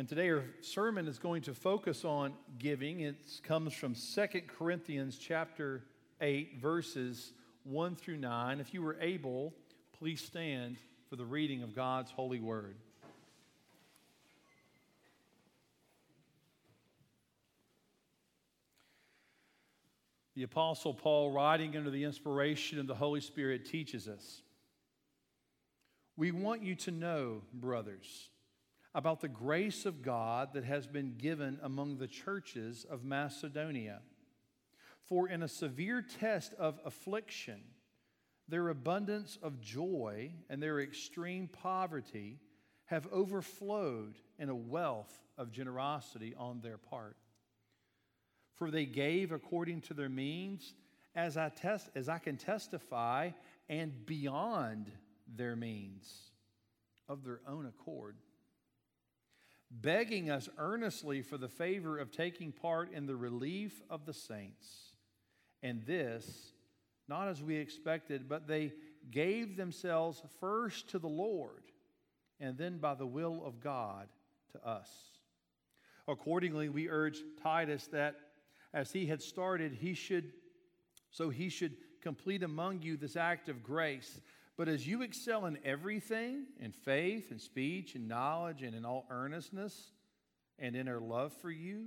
And today our sermon is going to focus on giving. It comes from 2 Corinthians chapter 8 verses 1 through 9. If you were able, please stand for the reading of God's holy word. The Apostle Paul, writing under the inspiration of the Holy Spirit, teaches us We want you to know, brothers, about the grace of God that has been given among the churches of Macedonia. For in a severe test of affliction, their abundance of joy and their extreme poverty have overflowed in a wealth of generosity on their part. For they gave according to their means, as I, test, as I can testify, and beyond their means of their own accord begging us earnestly for the favor of taking part in the relief of the saints. And this, not as we expected, but they gave themselves first to the Lord, and then by the will of God to us. Accordingly, we urge Titus that as he had started, he should, so he should complete among you this act of grace. But as you excel in everything, in faith and speech and knowledge and in all earnestness and in our love for you,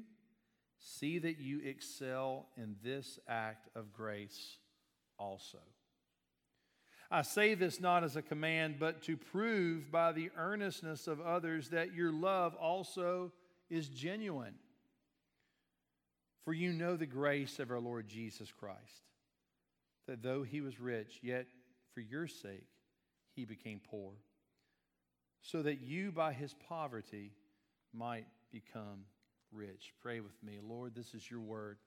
see that you excel in this act of grace also. I say this not as a command, but to prove by the earnestness of others that your love also is genuine. For you know the grace of our Lord Jesus Christ, that though he was rich, yet for your sake, he became poor, so that you by his poverty might become rich. Pray with me. Lord, this is your word.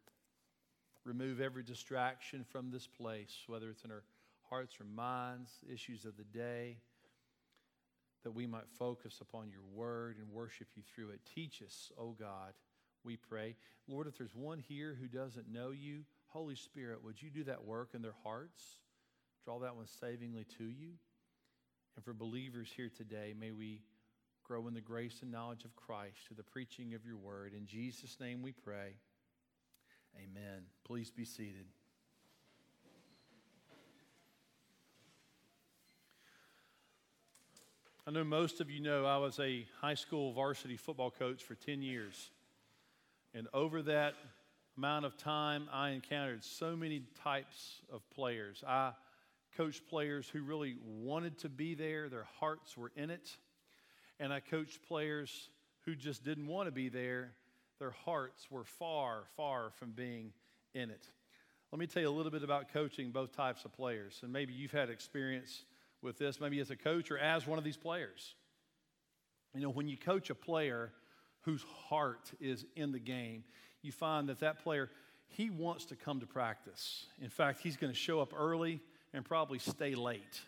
Remove every distraction from this place, whether it's in our hearts or minds, issues of the day, that we might focus upon your word and worship you through it. Teach us, oh God, we pray. Lord, if there's one here who doesn't know you, Holy Spirit, would you do that work in their hearts? Draw that one savingly to you. And for believers here today, may we grow in the grace and knowledge of Christ through the preaching of your word. In Jesus' name we pray. Amen. Please be seated. I know most of you know I was a high school varsity football coach for 10 years. And over that amount of time, I encountered so many types of players. I coached players who really wanted to be there, their hearts were in it. And I coached players who just didn't want to be there, their hearts were far, far from being in it. Let me tell you a little bit about coaching both types of players. And maybe you've had experience with this, maybe as a coach or as one of these players. You know, when you coach a player whose heart is in the game, you find that that player, he wants to come to practice. In fact, he's going to show up early and probably stay late.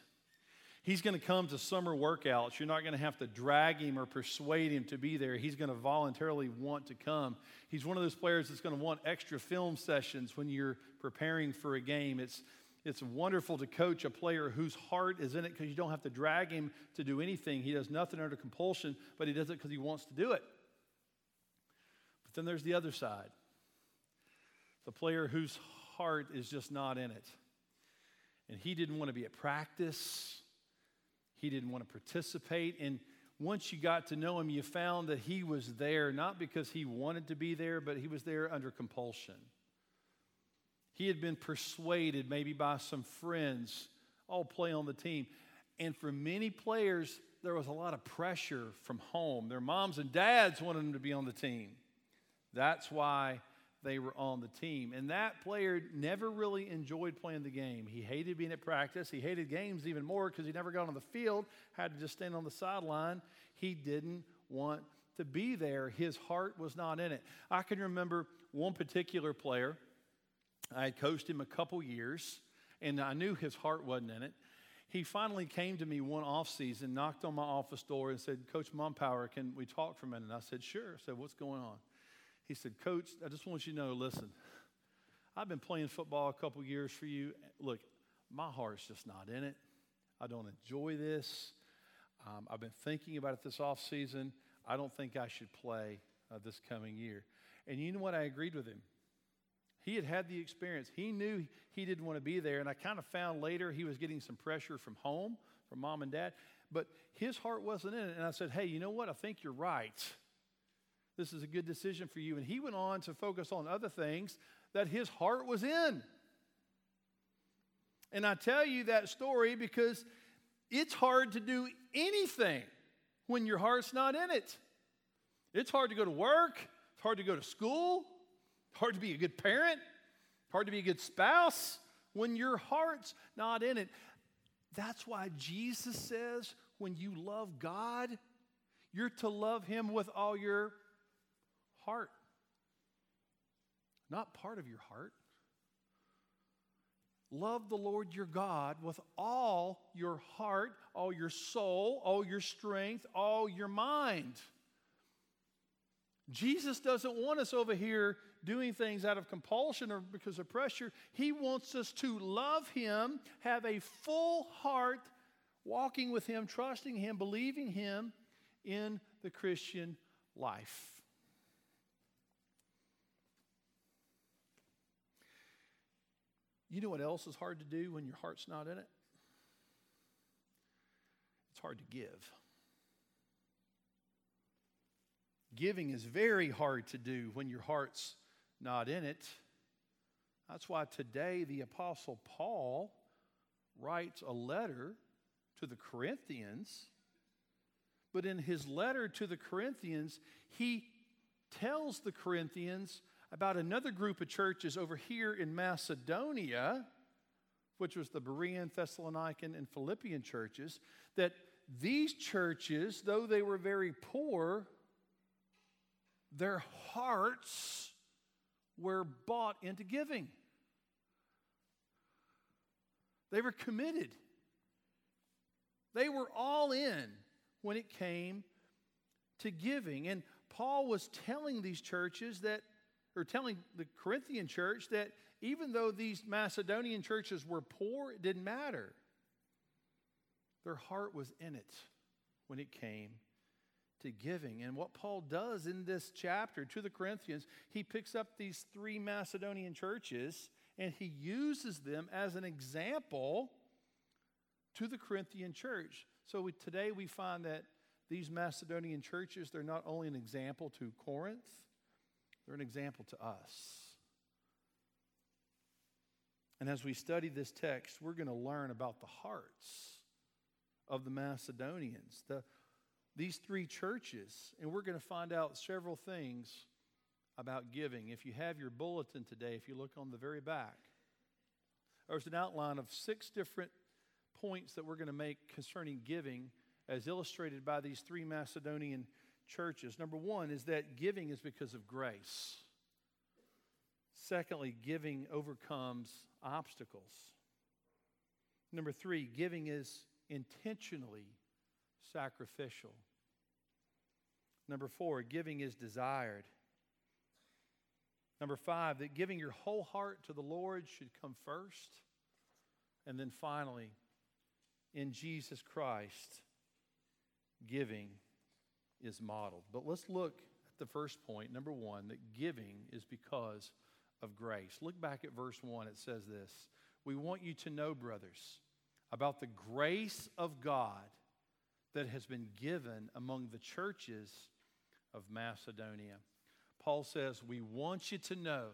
He's going to come to summer workouts. You're not going to have to drag him or persuade him to be there. He's going to voluntarily want to come. He's one of those players that's going to want extra film sessions when you're preparing for a game. It's, it's wonderful to coach a player whose heart is in it because you don't have to drag him to do anything. He does nothing under compulsion, but he does it because he wants to do it. But then there's the other side the player whose heart is just not in it. And he didn't want to be at practice, he didn't want to participate. And once you got to know him, you found that he was there not because he wanted to be there, but he was there under compulsion. He had been persuaded, maybe by some friends, all play on the team. And for many players, there was a lot of pressure from home. Their moms and dads wanted them to be on the team. That's why they were on the team. And that player never really enjoyed playing the game. He hated being at practice. He hated games even more because he never got on the field, had to just stand on the sideline. He didn't want to be there. His heart was not in it. I can remember one particular player. I had coached him a couple years, and I knew his heart wasn't in it. He finally came to me one off season, knocked on my office door, and said, Coach Mumpower, can we talk for a minute? And I said, Sure. I said, What's going on? He said, Coach, I just want you to know, listen, I've been playing football a couple years for you. Look, my heart's just not in it. I don't enjoy this. Um, I've been thinking about it this off season. I don't think I should play uh, this coming year. And you know what? I agreed with him. He had had the experience. He knew he didn't want to be there. And I kind of found later he was getting some pressure from home, from mom and dad. But his heart wasn't in it. And I said, hey, you know what? I think you're right. This is a good decision for you. And he went on to focus on other things that his heart was in. And I tell you that story because it's hard to do anything when your heart's not in it. It's hard to go to work, it's hard to go to school, hard to be a good parent, hard to be a good spouse when your heart's not in it. That's why Jesus says when you love God, you're to love Him with all your heart, not part of your heart. Love the Lord your God with all your heart, all your soul, all your strength, all your mind. Jesus doesn't want us over here doing things out of compulsion or because of pressure. He wants us to love Him, have a full heart, walking with Him, trusting Him, believing Him in the Christian life. You know what else is hard to do when your heart's not in it? It's hard to give. Giving is very hard to do when your heart's not in it. That's why today the Apostle Paul writes a letter to the Corinthians. But in his letter to the Corinthians, he tells the Corinthians about another group of churches over here in Macedonia, which was the Berean, Thessalonican, and Philippian churches, that these churches, though they were very poor, their hearts were bought into giving. They were committed. They were all in when it came to giving. And Paul was telling these churches that, or telling the Corinthian church that even though these Macedonian churches were poor, it didn't matter. Their heart was in it when it came to giving. And what Paul does in this chapter to the Corinthians, he picks up these three Macedonian churches and he uses them as an example to the Corinthian church. So we, today we find that these Macedonian churches, they're not only an example to Corinth, they're an example to us. And as we study this text, we're going to learn about the hearts of the Macedonians, the these three churches, and we're going to find out several things about giving. If you have your bulletin today, if you look on the very back, there's an outline of six different points that we're going to make concerning giving as illustrated by these three Macedonian churches. Number one is that giving is because of grace. Secondly, giving overcomes obstacles. Number three, giving is intentionally sacrificial. Number four, giving is desired. Number five, that giving your whole heart to the Lord should come first. And then finally, in Jesus Christ, giving is modeled. But let's look at the first point. Number one, that giving is because of grace. Look back at verse one. It says this We want you to know, brothers, about the grace of God that has been given among the churches of Macedonia. Paul says, We want you to know.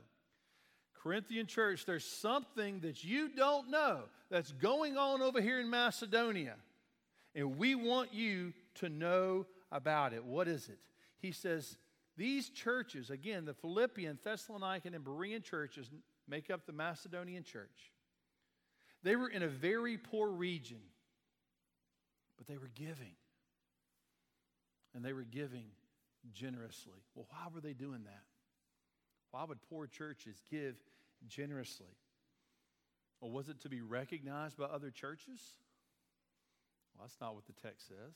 Corinthian church, there's something that you don't know that's going on over here in Macedonia. And we want you to know about it. What is it? He says, These churches, again, the Philippian, Thessalonican, and Berean churches make up the Macedonian church. They were in a very poor region, but they were giving. And they were giving generously. Well, why were they doing that? Why would poor churches give generously? Well, was it to be recognized by other churches? Well, that's not what the text says.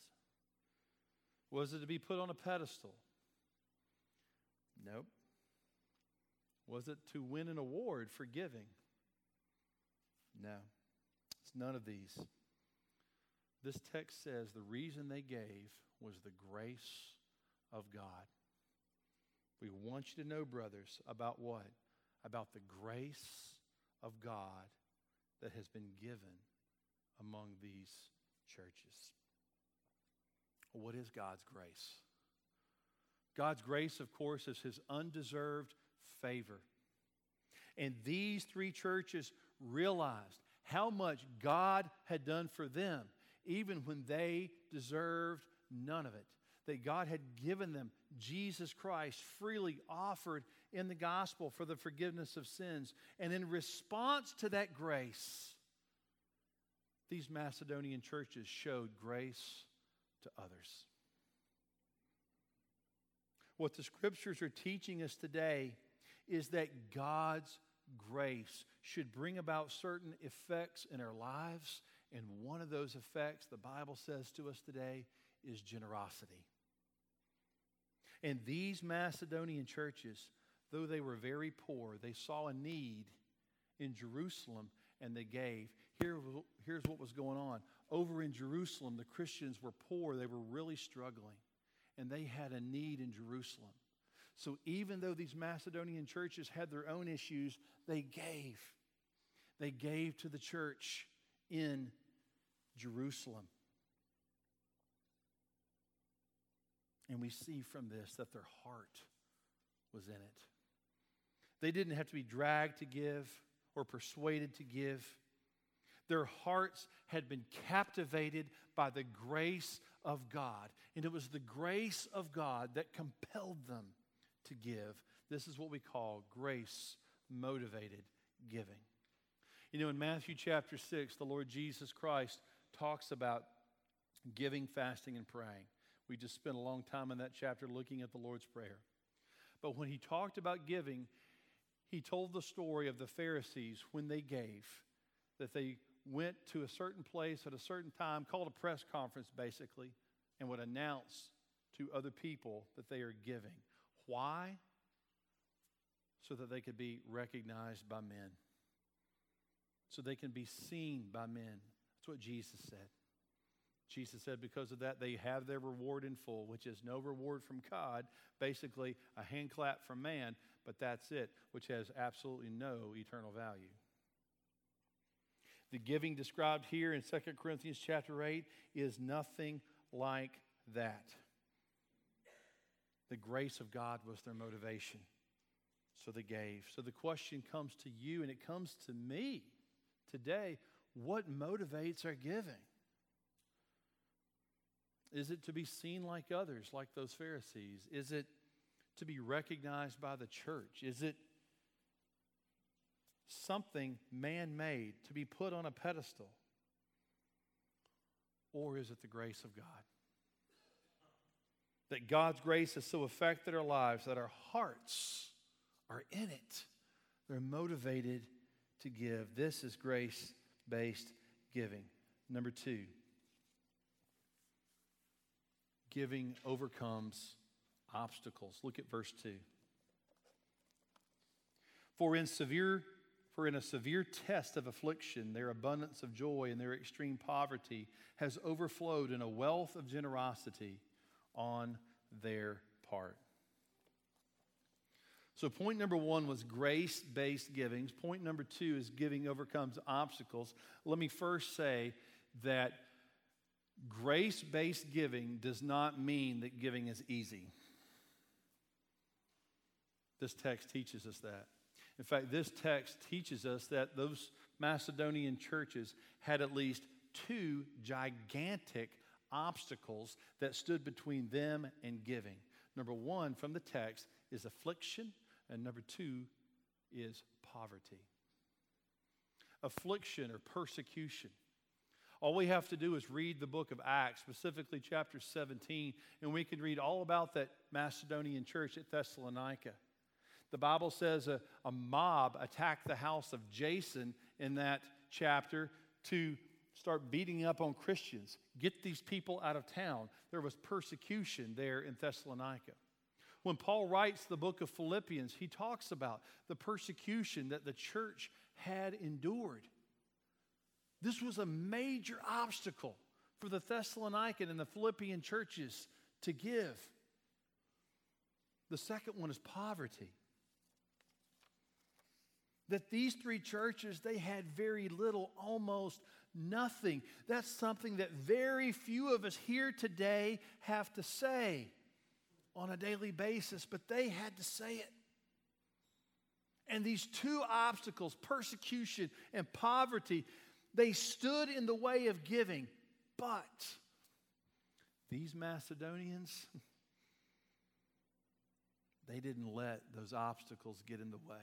Was it to be put on a pedestal? Nope. Was it to win an award for giving? No. It's none of these. This text says the reason they gave was the grace of God. We want you to know, brothers, about what? About the grace of God that has been given among these churches. What is God's grace? God's grace, of course, is his undeserved favor. And these three churches realized how much God had done for them, even when they deserved none of it. That God had given them Jesus Christ freely offered in the gospel for the forgiveness of sins. And in response to that grace, these Macedonian churches showed grace to others. What the scriptures are teaching us today is that God's grace should bring about certain effects in our lives. And one of those effects, the Bible says to us today, is generosity. And these Macedonian churches, though they were very poor, they saw a need in Jerusalem and they gave. Here, here's what was going on. Over in Jerusalem, the Christians were poor, they were really struggling, and they had a need in Jerusalem. So even though these Macedonian churches had their own issues, they gave. They gave to the church in Jerusalem. And we see from this that their heart was in it. They didn't have to be dragged to give or persuaded to give. Their hearts had been captivated by the grace of God. And it was the grace of God that compelled them to give. This is what we call grace motivated giving. You know, in Matthew chapter 6, the Lord Jesus Christ talks about giving, fasting, and praying. We just spent a long time in that chapter looking at the Lord's Prayer. But when he talked about giving, he told the story of the Pharisees when they gave, that they went to a certain place at a certain time, called a press conference basically, and would announce to other people that they are giving. Why? So that they could be recognized by men, so they can be seen by men. That's what Jesus said. Jesus said, because of that, they have their reward in full, which is no reward from God, basically a hand clap from man, but that's it, which has absolutely no eternal value. The giving described here in 2 Corinthians chapter 8 is nothing like that. The grace of God was their motivation. So they gave. So the question comes to you and it comes to me today what motivates our giving? Is it to be seen like others, like those Pharisees? Is it to be recognized by the church? Is it something man made to be put on a pedestal? Or is it the grace of God? That God's grace has so affected our lives that our hearts are in it. They're motivated to give. This is grace based giving. Number two, giving overcomes obstacles. Look at verse 2. For in severe for in a severe test of affliction their abundance of joy and their extreme poverty has overflowed in a wealth of generosity on their part. So, point number one was grace based givings. Point number two is giving overcomes obstacles. Let me first say that Grace based giving does not mean that giving is easy. This text teaches us that. In fact, this text teaches us that those Macedonian churches had at least two gigantic obstacles that stood between them and giving. Number one from the text is affliction, and number two is poverty. Affliction or persecution. All we have to do is read the book of Acts, specifically chapter 17, and we can read all about that Macedonian church at Thessalonica. The Bible says a, a mob attacked the house of Jason in that chapter to start beating up on Christians, get these people out of town. There was persecution there in Thessalonica. When Paul writes the book of Philippians, he talks about the persecution that the church had endured. This was a major obstacle for the Thessalonican and the Philippian churches to give. The second one is poverty. That these three churches, they had very little, almost nothing. That's something that very few of us here today have to say on a daily basis, but they had to say it. And these two obstacles, persecution and poverty, they stood in the way of giving. But these Macedonians, they didn't let those obstacles get in the way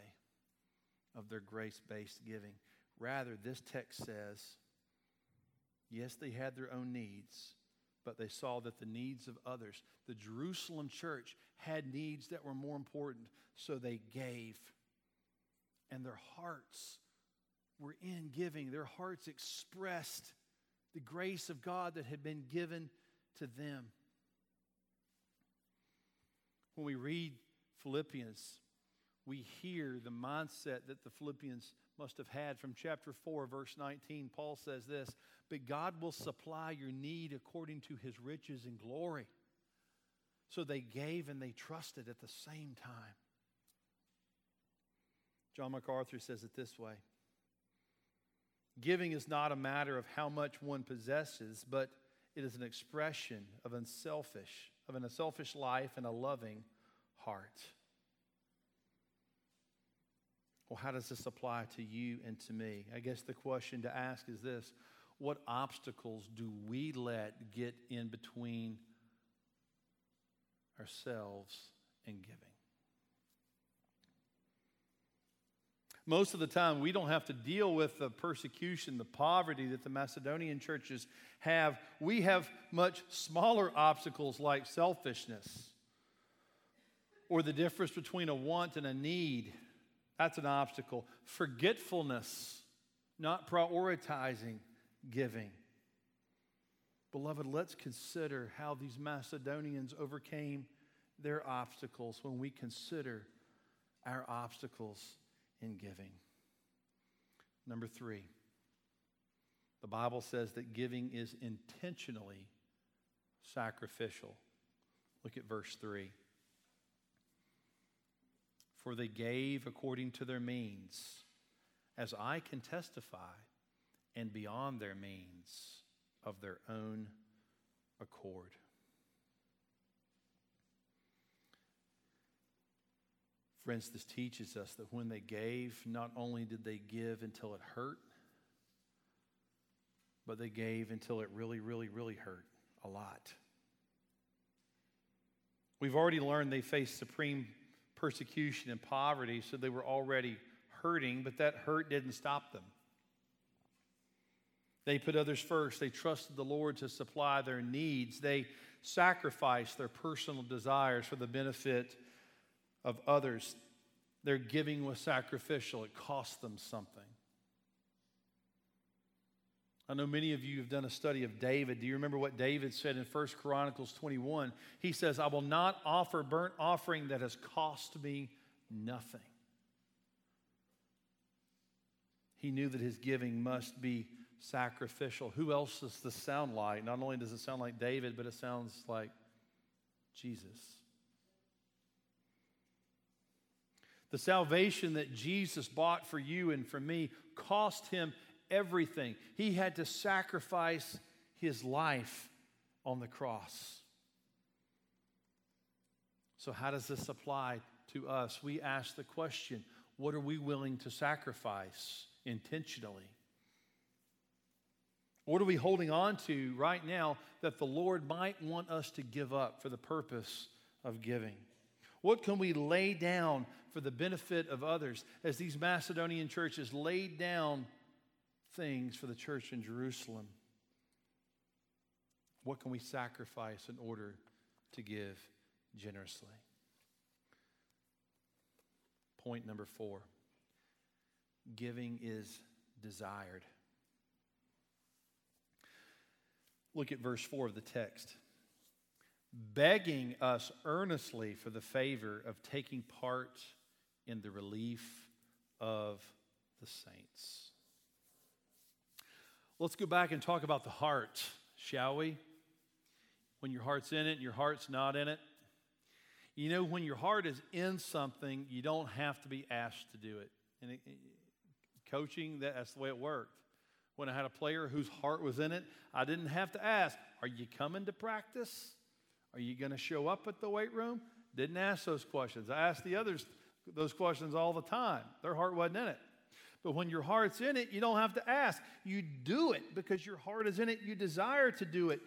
of their grace based giving. Rather, this text says, yes, they had their own needs, but they saw that the needs of others, the Jerusalem church, had needs that were more important, so they gave. And their hearts were in giving, their hearts expressed the grace of God that had been given to them. When we read Philippians, we hear the mindset that the Philippians must have had from chapter 4, verse 19. Paul says this But God will supply your need according to his riches and glory. So they gave and they trusted at the same time. John MacArthur says it this way Giving is not a matter of how much one possesses, but it is an expression of unselfish, of an unselfish life and a loving heart. Well, how does this apply to you and to me? I guess the question to ask is this What obstacles do we let get in between ourselves and giving? Most of the time, we don't have to deal with the persecution, the poverty that the Macedonian churches have. We have much smaller obstacles like selfishness or the difference between a want and a need. That's an obstacle. Forgetfulness, not prioritizing giving. Beloved, let's consider how these Macedonians overcame their obstacles when we consider our obstacles in giving. Number three, the Bible says that giving is intentionally sacrificial. Look at verse 3. For they gave according to their means, as I can testify, and beyond their means of their own accord. Friends, this teaches us that when they gave, not only did they give until it hurt, but they gave until it really, really, really hurt a lot. We've already learned they faced supreme persecution and poverty, so they were already hurting, but that hurt didn't stop them. They put others first. They trusted the Lord to supply their needs. They sacrificed their personal desires for the benefit of others. Their giving was sacrificial, it cost them something. I know many of you have done a study of David. Do you remember what David said in 1 Chronicles 21? He says, I will not offer burnt offering that has cost me nothing. He knew that his giving must be sacrificial. Who else does this sound like? Not only does it sound like David, but it sounds like Jesus. The salvation that Jesus bought for you and for me cost him everything. He had to sacrifice his life on the cross. So, how does this apply to us? We ask the question what are we willing to sacrifice intentionally? What are we holding on to right now that the Lord might want us to give up for the purpose of giving? What can we lay down for the benefit of others as these Macedonian churches laid down things for the church in Jerusalem? What can we sacrifice in order to give generously? Point number four giving is desired. Look at verse 4 of the text begging us earnestly for the favor of taking part in the relief of the saints. Let's go back and talk about the heart, shall we? When your heart's in it and your heart's not in it. You know, when your heart is in something, you don't have to be asked to do it. And it, coaching, that's the way it worked. When I had a player whose heart was in it, I didn't have to ask, Are you coming to practice? Are you going to show up at the weight room? Didn't ask those questions. I asked the others those questions all the time. Their heart wasn't in it. But when your heart's in it, you don't have to ask. You do it because your heart is in it. You desire to do it.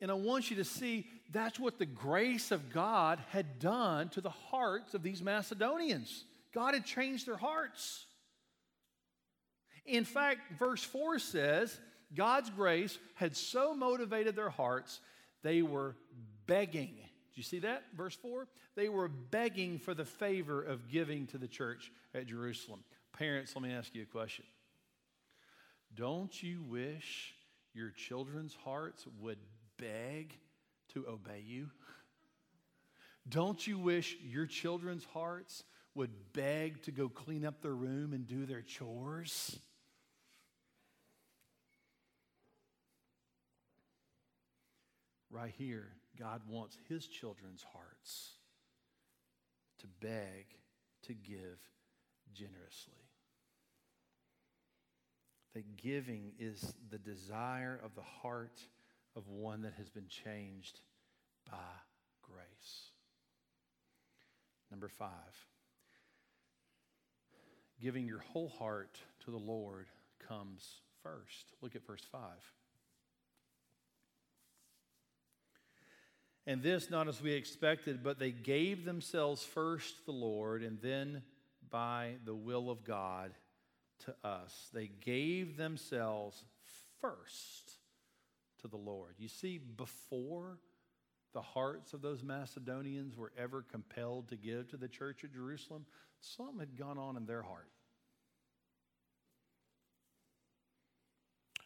And I want you to see that's what the grace of God had done to the hearts of these Macedonians. God had changed their hearts. In fact, verse 4 says God's grace had so motivated their hearts, they were begging. Do you see that? Verse 4? They were begging for the favor of giving to the church at Jerusalem. Parents, let me ask you a question. Don't you wish your children's hearts would beg to obey you? Don't you wish your children's hearts would beg to go clean up their room and do their chores? Right here, God wants his children's hearts to beg, to give generously. That giving is the desire of the heart of one that has been changed by grace. Number five, giving your whole heart to the Lord comes first. Look at verse 5. And this not as we expected, but they gave themselves first to the Lord and then by the will of God to us. They gave themselves first to the Lord. You see, before the hearts of those Macedonians were ever compelled to give to the church at Jerusalem, something had gone on in their heart.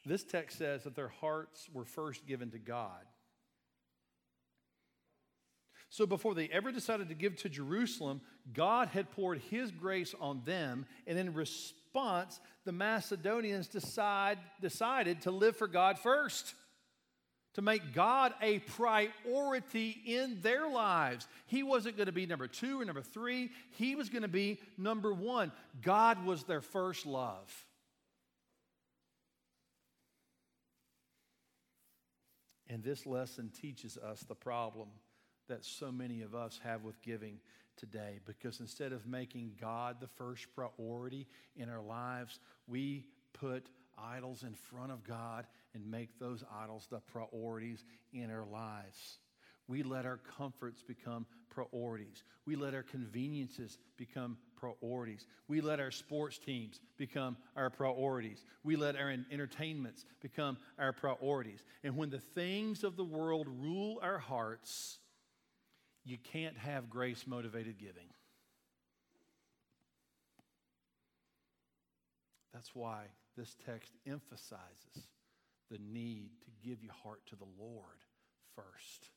This text says that their hearts were first given to God. So before they ever decided to give to Jerusalem, God had poured his grace on them, and in response, the Macedonians decide, decided to live for God first, to make God a priority in their lives. He wasn't going to be number two or number three, he was going to be number one. God was their first love. And this lesson teaches us the problem that so many of us have with giving today because instead of making God the first priority in our lives, we put idols in front of God and make those idols the priorities in our lives. We let our comforts become priorities. We let our conveniences become priorities. We let our sports teams become our priorities. We let our entertainments become our priorities. And when the things of the world rule our hearts, you can't have grace motivated giving. That's why this text emphasizes the need to give your heart to the Lord first.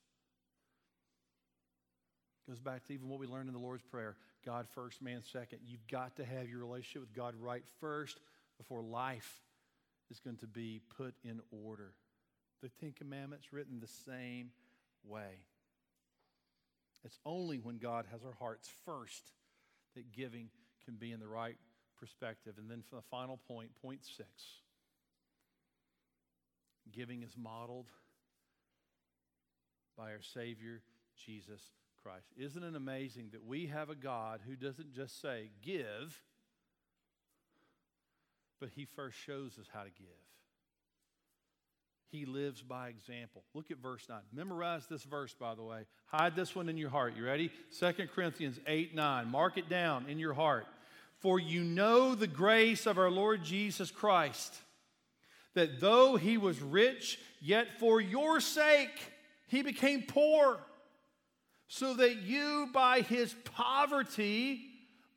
Goes back to even what we learned in the Lord's Prayer God first, man second. You've got to have your relationship with God right first before life is going to be put in order. The Ten Commandments written the same way. It's only when God has our hearts first that giving can be in the right perspective. And then for the final point, point six giving is modeled by our Savior, Jesus Christ. Isn't it amazing that we have a God who doesn't just say, give, but He first shows us how to give? He lives by example. Look at verse 9. Memorize this verse, by the way. Hide this one in your heart. You ready? 2 Corinthians 8 9. Mark it down in your heart. For you know the grace of our Lord Jesus Christ, that though he was rich, yet for your sake he became poor, so that you by his poverty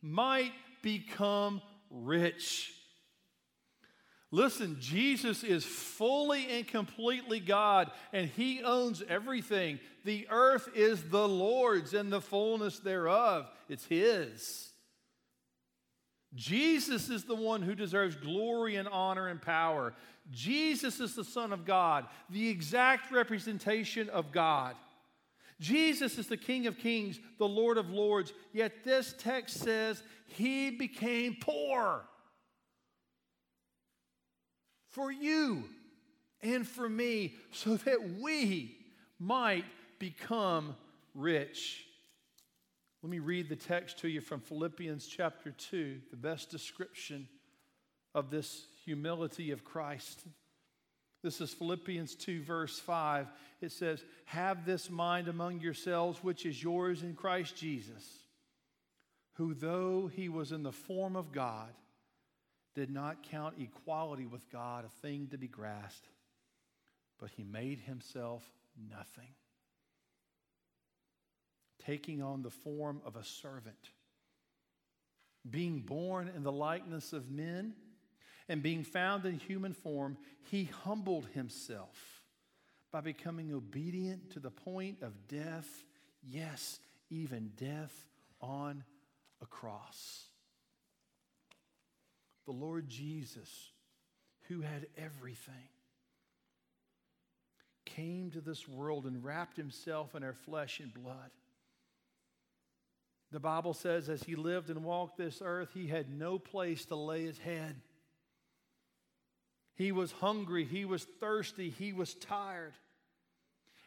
might become rich. Listen, Jesus is fully and completely God, and He owns everything. The earth is the Lord's and the fullness thereof. It's His. Jesus is the one who deserves glory and honor and power. Jesus is the Son of God, the exact representation of God. Jesus is the King of Kings, the Lord of Lords, yet this text says he became poor for you and for me so that we might become rich. Let me read the text to you from Philippians chapter 2, the best description of this humility of Christ. This is Philippians 2, verse 5. It says, Have this mind among yourselves, which is yours in Christ Jesus, who, though he was in the form of God, did not count equality with God a thing to be grasped, but he made himself nothing, taking on the form of a servant, being born in the likeness of men, and being found in human form, he humbled himself by becoming obedient to the point of death, yes, even death on a cross the Lord Jesus, who had everything, came to this world and wrapped himself in our flesh and blood. The Bible says, as he lived and walked this earth, he had no place to lay his head. He was hungry, he was thirsty, he was tired.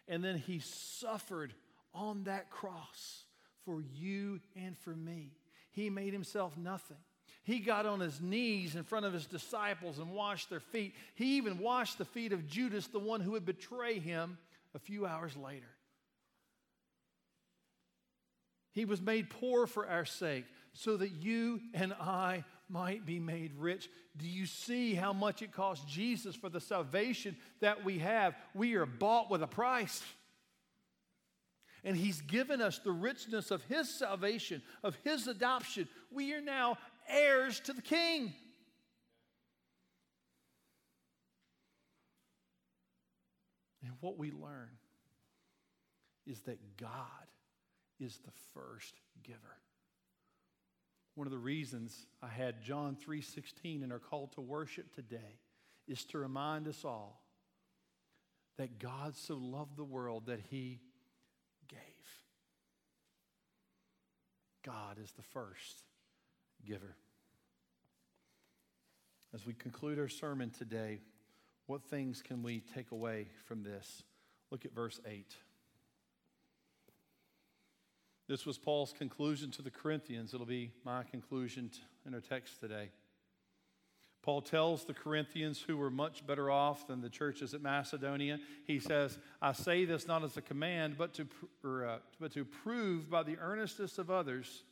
And then he suffered on that cross for you and for me. He made himself nothing. He got on his knees in front of his disciples and washed their feet. He even washed the feet of Judas, the one who would betray him a few hours later. He was made poor for our sake so that you and I might be made rich. Do you see how much it cost Jesus for the salvation that we have? We are bought with a price. And He's given us the richness of His salvation, of His adoption. We are now heirs to the king. And what we learn is that God is the first giver. One of the reasons I had John 3:16 in our call to worship today is to remind us all that God so loved the world that he gave. God is the first giver. As we conclude our sermon today, what things can we take away from this? Look at verse 8. This was Paul's conclusion to the Corinthians. It'll be my conclusion in our text today. Paul tells the Corinthians, who were much better off than the churches at Macedonia, he says, I say this not as a command, but to, or, uh, but to prove by the earnestness of others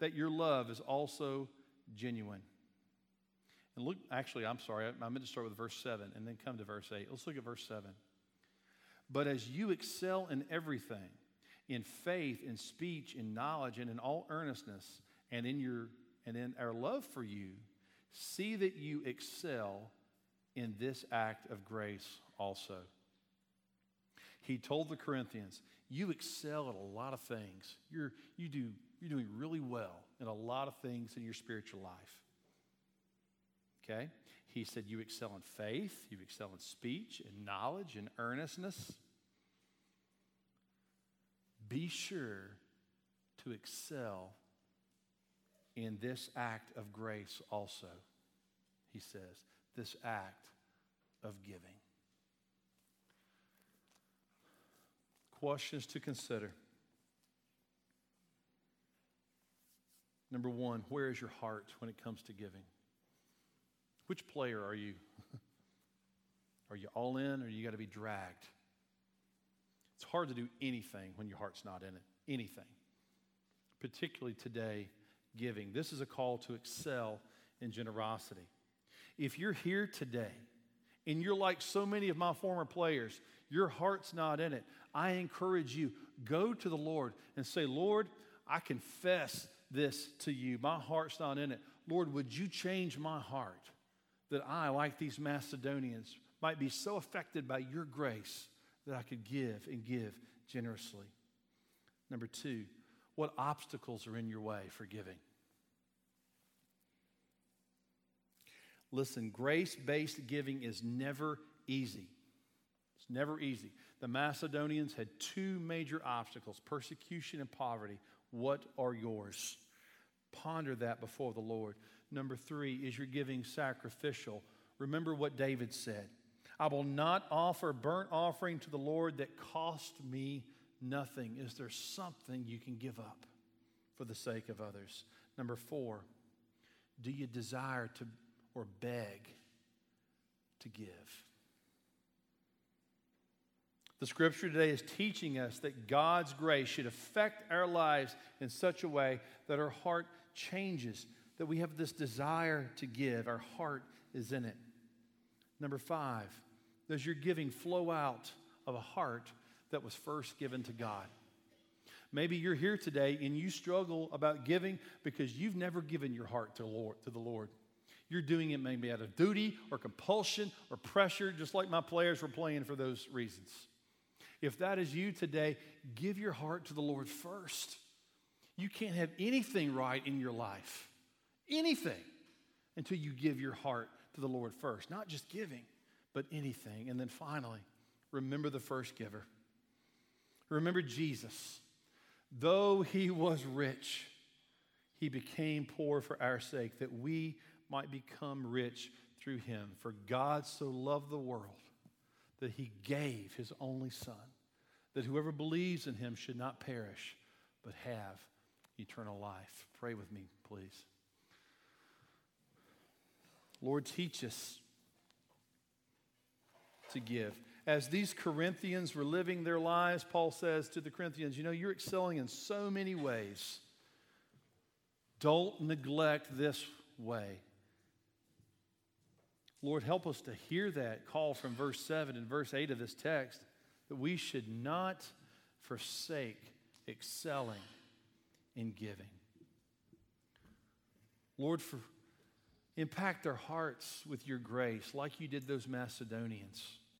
that your love is also genuine. And look, actually, I'm sorry, I, I meant to start with verse 7 and then come to verse 8. Let's look at verse 7. But as you excel in everything, in faith, in speech, in knowledge, and in all earnestness, and in your and in our love for you, see that you excel in this act of grace also. He told the Corinthians, You excel at a lot of things. You're, you do you're doing really well in a lot of things in your spiritual life. Okay? He said, You excel in faith, you excel in speech, and knowledge, and earnestness. Be sure to excel in this act of grace also, he says, this act of giving. Questions to consider. Number one, where is your heart when it comes to giving? Which player are you? are you all in or you got to be dragged? It's hard to do anything when your heart's not in it. Anything. Particularly today, giving. This is a call to excel in generosity. If you're here today and you're like so many of my former players, your heart's not in it, I encourage you, go to the Lord and say, Lord, I confess this to you. My heart's not in it. Lord, would you change my heart that I, like these Macedonians, might be so affected by your grace that I could give and give generously? Number two, what obstacles are in your way for giving? Listen, grace based giving is never easy. It's never easy. The Macedonians had two major obstacles persecution and poverty. What are yours? Ponder that before the Lord. Number three, is your giving sacrificial? Remember what David said I will not offer burnt offering to the Lord that cost me nothing. Is there something you can give up for the sake of others? Number four, do you desire to or beg to give? The scripture today is teaching us that God's grace should affect our lives in such a way that our heart changes, that we have this desire to give. Our heart is in it. Number five, does your giving flow out of a heart that was first given to God? Maybe you're here today and you struggle about giving because you've never given your heart to, Lord, to the Lord. You're doing it maybe out of duty or compulsion or pressure, just like my players were playing for those reasons. If that is you today, give your heart to the Lord first. You can't have anything right in your life, anything, until you give your heart to the Lord first. Not just giving, but anything. And then finally, remember the first giver. Remember Jesus. Though he was rich, he became poor for our sake, that we might become rich through him. For God so loved the world that he gave his only Son, that whoever believes in him should not perish, but have eternal life. Pray with me, please. Lord, teach us to give. As these Corinthians were living their lives, Paul says to the Corinthians, You know, you're excelling in so many ways. Don't neglect this way. Lord, help us to hear that call from verse 7 and verse 8 of this text that we should not forsake excelling in giving. Lord, for, impact our hearts with your grace like you did those Macedonians.